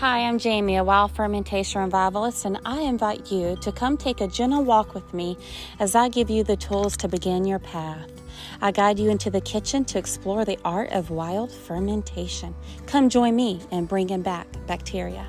Hi, I'm Jamie, a wild fermentation revivalist, and I invite you to come take a gentle walk with me as I give you the tools to begin your path. I guide you into the kitchen to explore the art of wild fermentation. Come join me in bringing back bacteria.